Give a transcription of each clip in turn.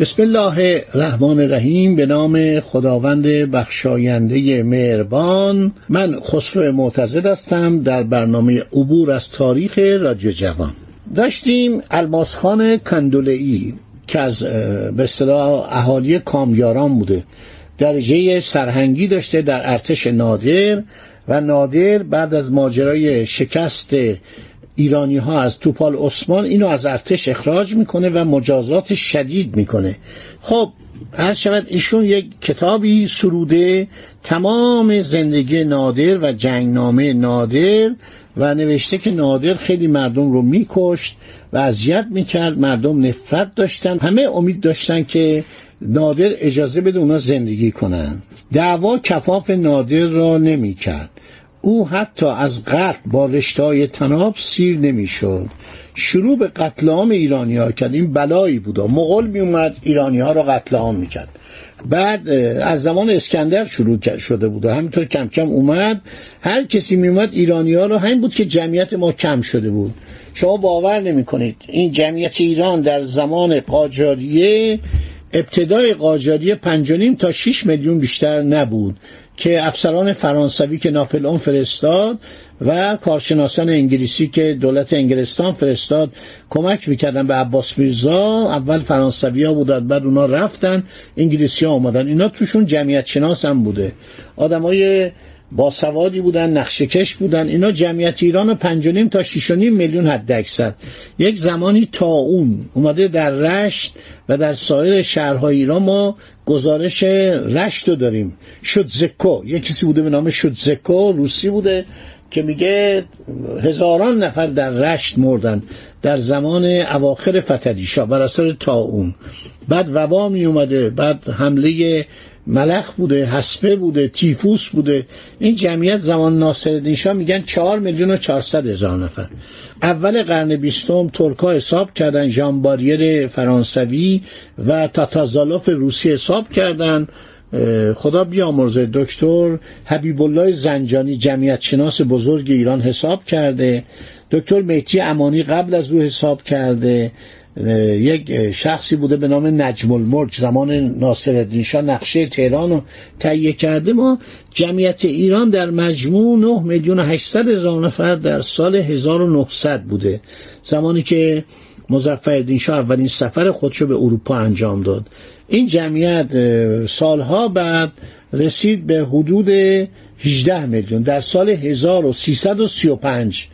بسم الله الرحمن الرحیم به نام خداوند بخشاینده مهربان. من خسرو معتزد هستم در برنامه عبور از تاریخ رادیو جوان. داشتیم الماس خان کندولئی که از به اصطلاح اهالی کامیاران بوده. درجه سرهنگی داشته در ارتش نادر و نادر بعد از ماجرای شکست ایرانی ها از توپال عثمان اینو از ارتش اخراج می‌کنه و مجازات شدید می‌کنه. خب هر شود ایشون یک کتابی سروده تمام زندگی نادر و جنگنامه نادر و نوشته که نادر خیلی مردم رو میکشت و اذیت می‌کرد مردم نفرت داشتن. همه امید داشتن که نادر اجازه بده اونا زندگی کنن. دعوا کفاف نادر را نمی‌کرد. او حتی از قتل با رشتهای تناب سیر نمی‌شد. شروع به قتل عام ایرانی ها کرد. این بلایی بود. مغول می اومد ایرانی ها را قتل عام می‌کرد. بعد از زمان اسکندر شروع شده بود. همینطور کم کم اومد. هر کسی می اومد ایرانی ها رو همین بود که جمعیت ما کم شده بود. شما باور نمی کنید این جمعیت ایران در زمان قاجاریه ابتدای قاجاریه پنج تا 6 میلیون بیشتر نبود. که افسران فرانسوی که ناپلئون فرستاد و کارشناسان انگلیسی که دولت انگلستان فرستاد کمک می‌کردن به عباس میرزا. اول فرانسوی ها بودن بعد اونا رفتن انگلیسی ها آمدن اینا توشون جمعیت شناس هم بوده. آدمای باسوادی بودن نقشکش بودن اینا جمعیت ایران پنج و نیم تا شیش و نیم میلیون حد اکثر. یک زمانی تا اون اومده در رشت و در سایر شهرهای ایران ما گزارش رشت رو داریم. شد زکو یک کسی بوده به نام شد زکو روسی بوده که میگه هزاران نفر در رشت مردن در زمان اواخر فتلیشا بر اثر تا اون. بعد وبا می اومده بعد حمله ملخ بوده حسبه بوده تیفوس بوده. این جمعیت زمان ناصرالدین شاه میگن چهار میلیون و چهارصد هزار نفر. اول قرن بیستم ترکا حساب کردن ژانباریر فرانسوی و تاتازالوف روسی حساب کردن. خدا بیامرزه دکتر حبیب الله زنجانی جمعیت شناس بزرگ ایران حساب کرده. دکتر مهدی امانی قبل از او حساب کرده. یک شخصی بوده به نام نجم الملک زمان ناصر شاه نقشه تهران رو تهیه کرده. ما جمعیت ایران در مجموع 9 میلیون و 800 هزار نفر در سال 1900 بوده. زمانی که مظفرالدین شاه اولین سفر خودشو به اروپا انجام داد. این جمعیت سالها بعد رسید به حدود 18 میلیون. در سال 1335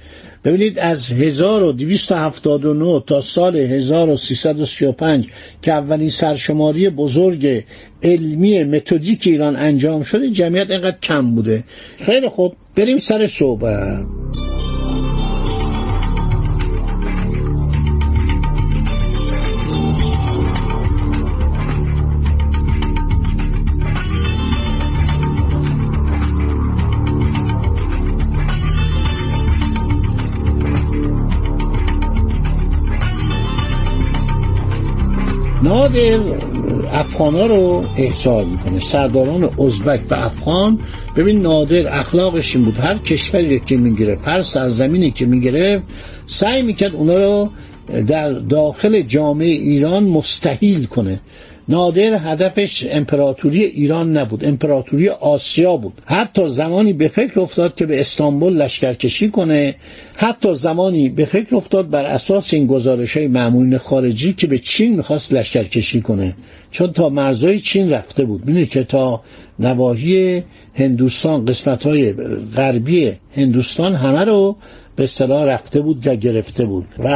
ببینید از 1279 تا سال 1335 که اولین سرشماری بزرگ علمی متدیک ایران انجام شده جمعیت اینقدر کم بوده. خیلی خوب بریم سر صحبت. نادر افغانا رو احضار می‌کنه. سرداران ازبک و افغان ببین نادر اخلاقش این بود. هر کشوری که می‌گرفت هر سرزمینی که می‌گرفت سعی می‌کرد اونا رو در داخل جامعه ایران مستحیل کنه. نادر هدفش امپراتوری ایران نبود امپراتوری آسیا بود. حتی زمانی به فکر افتاد که به استانبول لشکرکشی کنه حتی زمانی به فکر افتاد بر اساس این گزارش های معمولین خارجی که به چین می‌خواست لشکرکشی کنه. چون تا مرزای چین رفته بود. بینید که تا نواحی هندوستان قسمت های غربی هندوستان همه رو به اصطلاح رفته بود و گرفته بود. و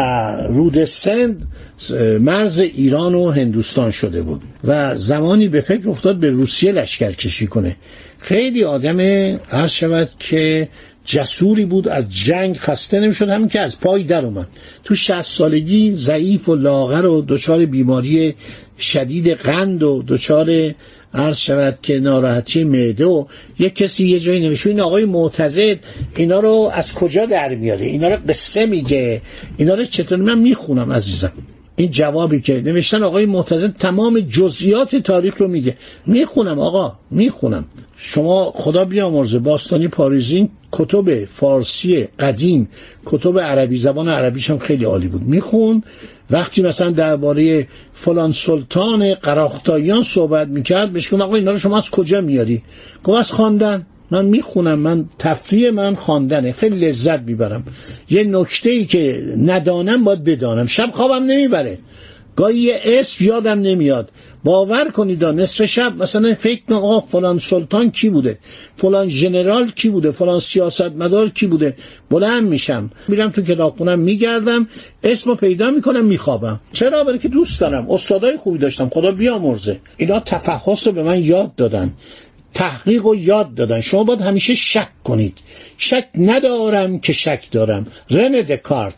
رود سند مرز ایران و هندوستان شده بود. و زمانی به فکر افتاد به روسیه لشکر کشی کنه. خیلی آدم عرض شود که جسوری بود از جنگ خسته نمی‌شد. همین که از پای در اومد. تو شهست سالگی ضعیف و لاغر و دچار بیماری شدید قند و دچار عرض شود که ناراحتی معده و یک کسی یه جایی نمیشه این آقای معتزد اینا رو از کجا در میاره؟ اینا رو قصه میگه. اینا رو چطور؟ من می‌خونم عزیزم. این جوابی که نوشتن آقای معتزد تمام جزئیات تاریخ رو میگه. می‌خونم آقا می‌خونم. شما خدا بیامرزه باستانی پاریزین کتب فارسی قدیم کتب عربی زبان عربیش هم خیلی عالی بود. میخون وقتی مثلا درباره فلان سلطان قراختاییان صحبت می‌کرد بهش آقا اینا رو شما از کجا میاری؟ گفت از خواندن. من می‌خونم من تفریح من خواندنه. خیلی لذت می‌برم. یه نکته ای که ندانم باید بدانم. شب خوابم نمی‌بره. گاهی یه اسم یادم نمیاد. باور کنید نصف شب مثلا فکر کنم آقا فلان سلطان کی بوده؟ فلان ژنرال کی بوده؟ فلان سیاستمدار کی بوده؟ بلند میشم. میرم تو کتابخونم میگردم اسمو پیدا می‌کنم میخوابم. چرا؟ برای که دوست دارم. استادای خوبی داشتم. خدا بیامرزه. اینا تفحص رو به من یاد دادن. تحقیق و یاد دادن. شما باید همیشه شک کنید. شک ندارم که شک دارم. رن دکارت.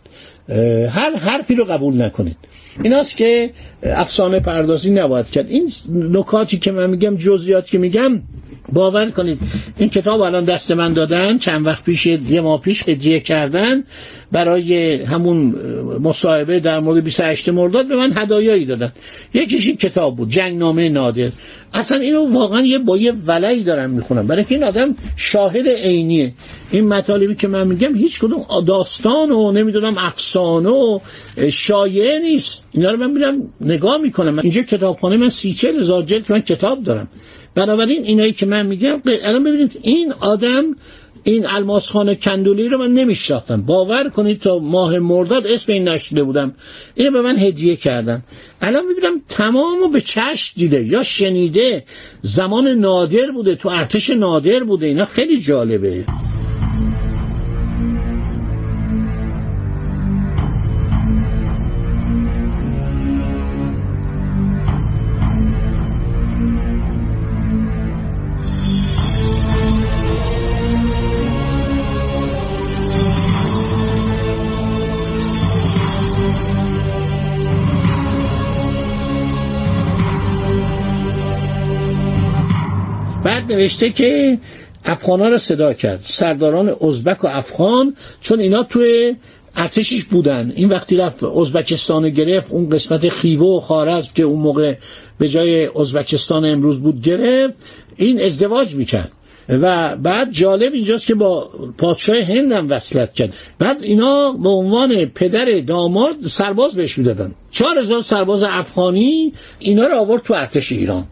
هر حرفی رو قبول نکنید. ایناست که افسانه پردازی نباید کرد. این نکاتی که من میگم جزئیاتی که میگم باور کنید. این کتاب الان دست من دادن. چند وقت پیش یه ماه پیش هدیه کردن. برای همون مصاحبه در مورد 28 مرداد به من هدایایی دادن. یکیش این کتاب بود. جنگ نامه نادر. اصلا اینو واقعا یه با یه ولعی دارم می‌خونم. برای که این آدم شاهد عینیه. این مطالبی که من میگم هیچ کدوم داستان و نمی‌دونم افسانه و شایعه نیست. اینا رو من میرم نگاه می‌کنم. اینجا کتابخانه من سی چل هزار جلد من کتاب دارم. بنابراین اینایی که من میگم الان ببینید این آدم این الماس خان کندولی رو من نمیشناختم. باور کنید تا ماه مرداد اسم این نشیده بودم. اینو به من هدیه کردن. الان می‌بینم تمامو به چشم دیده یا شنیده. زمان نادر بوده تو ارتش نادر بوده. اینا خیلی جالبه. نوشته که افغان رو صدا کرد. سرداران ازبک و افغان چون اینا توی ارتشش بودن. این وقتی رفت ازبکستان گرفت اون قسمت خیوه و خارزم که اون موقع به جای ازبکستان امروز بود گرفت این ازدواج می‌کرد. و بعد جالب اینجاست که با پادشاه هند هم وصلت کرد. بعد اینا به عنوان پدر داماد سرباز بهش می‌دادن. چهار هزار سرباز افغانی اینا رو آورد تو ارتش ایران.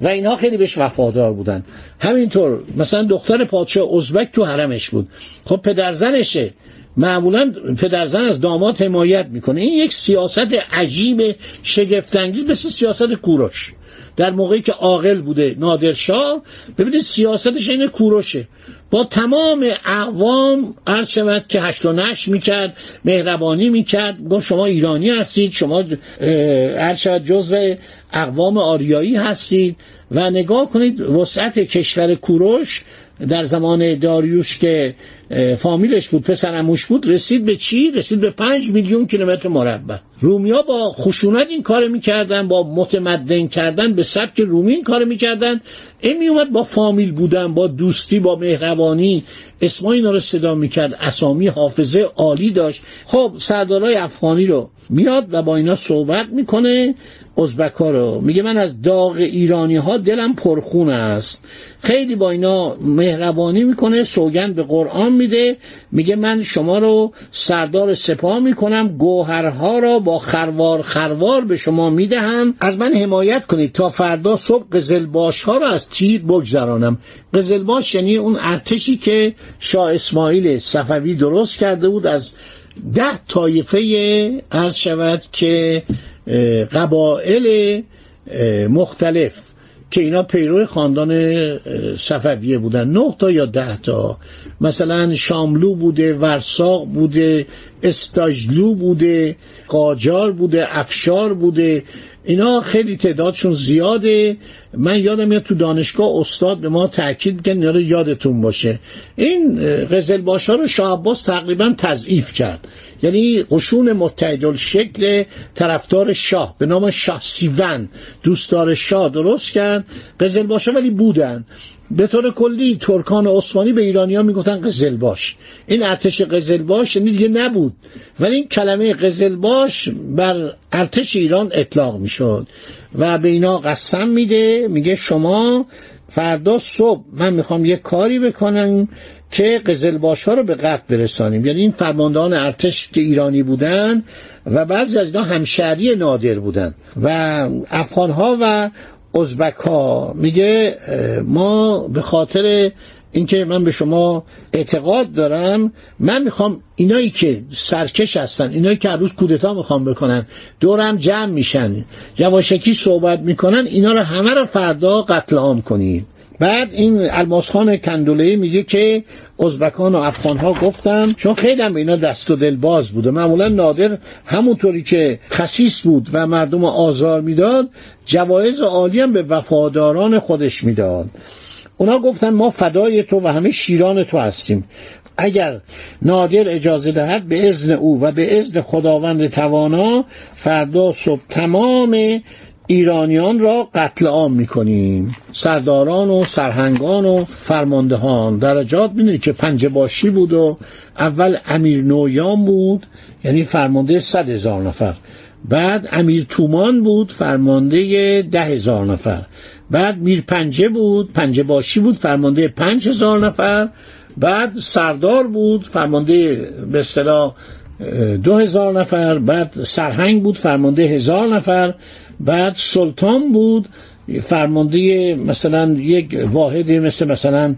و اینها خیلی بهش وفادار بودن. همینطور مثلا دختر پادشاه ازبک تو حرمش بود. خب پدرزنشه. معمولا پدرزن از داماد حمایت می‌کنه. این یک سیاست عجیب شگفتانگیز مثل سیاست کوروش. در موقعی که عاقل بوده نادرشاه ببینید سیاستش این کوروشه. با تمام اقوام عرض شود که هشت و نش می‌کرد مهربانی می‌کرد گفت شما ایرانی هستید شما عرض شود جزو اقوام آریایی هستید. و نگاه کنید وسعت کشور کوروش در زمان داریوش که فامیلش بود پسرموش بود رسید به چی؟ رسید به پنج میلیون کیلومتر مربع. رومیا با خشونت این کار می‌کردن با متمدن کردن به سبک رومی این کار می‌کردن. این میومد با فامیل بودن با دوستی با مهربانی. اسما اینا رو صدا می‌کرد اسامی حافظه عالی داشت. خب سردارای افغانی رو میاد و با اینا صحبت می‌کنه. ازبکا رو. میگه من از داغ ایرانی ها دلم پرخون است. خیلی با اینا مهربانی می‌کنه سوگند به قرآن میده. میگه من شما رو سردار سپاه می‌کنم گوهرها را با خروار خروار به شما می‌دهم. از من حمایت کنید تا فردا صبح قزلباش ها رو از تیر بگذرانم. قزلباش یعنی اون ارتشی که شاه اسماعیل صفوی درست کرده بود از ده طایفه عرض شود که قبائل مختلف که اینا پیرو خاندان صفویه بودن. نه تا یا ده تا. مثلا شاملو بوده ورساق بوده استاجلو بوده قاجار بوده افشار بوده. اینا خیلی تعدادشون زیاده. من یادم میاد تو دانشگاه استاد به ما تاکید می‌کنه اینا رو یادتون باشه. این قزل باشا رو شاه عباس تقریبا تضعیف کرد. یعنی قشون متحد شکل طرفدار شاه به نام شاه سیون. دوستدار شاه درست کرد قزل باشا ولی بودن. به طور کلی ترکان عثمانی به ایرانی ها می‌گفتن قزلباش این ارتش قزلباش یعنی دیگه نبود. ولی این کلمه قزلباش بر ارتش ایران اطلاق می‌شد و به اینا قسم میده میگه شما فردا صبح من می‌خوام یه کاری بکنم که قزلباش ها رو به قتل برسانیم. یعنی این فرماندهان ارتش که ایرانی بودن و بعضی از اینا همشهری نادر بودن. و افغان ها و ازبک ها میگه ما به خاطر اینکه من به شما اعتقاد دارم من می‌خوام اینایی که سرکش هستن اینایی که روز کودتا می‌خوام بکنن دورم جمع میشن یواشکی صحبت می‌کنن اینا رو همه رو فردا قتل عام کنید بعد این الماس خان کندوله میگه که ازبکان و افغان ها گفتن چون خیلی هم اینا دست و دل باز بوده. معمولا نادر همونطوری که خسیس بود و مردم آزار می‌داد جوایز عالی هم به وفاداران خودش می‌داد. اونا گفتن ما فدای تو و همه شیران تو هستیم. اگر نادر اجازه دهد به ازن او و به ازن خداوند توانا فردا صبح تمام ایرانیان را قتل عام می‌کنیم. سرداران و سرهنگان و فرماندهان. درجات می‌دونید که پنج باشی بود و اول امیر نویان بود یعنی فرمانده صد هزار نفر. بعد امیر تومان بود فرمانده ده هزار نفر. بعد میر پنجه بود پنجه باشی بود فرمانده پنج هزار نفر. بعد سردار بود فرمانده به اصطلاح دو هزار نفر بعد سرهنگ بود فرمانده هزار نفر بعد سلطان بود فرمانده مثلا یک واحدی مثل مثلا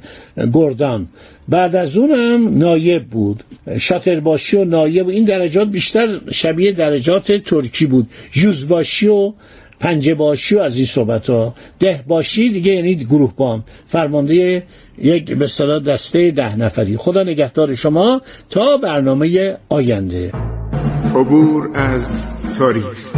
گردان. بعد از اونم نایب بود شاترباشی و نایب. این درجات بیشتر شبیه درجات ترکی بود. یوزباشی و پنجه باشی و از این صحبت ها ده باشی دیگه یعنی گروه بان فرمانده یک به دسته ده نفری. خدا نگهدار شما تا برنامه آینده. عبور از تاریخ.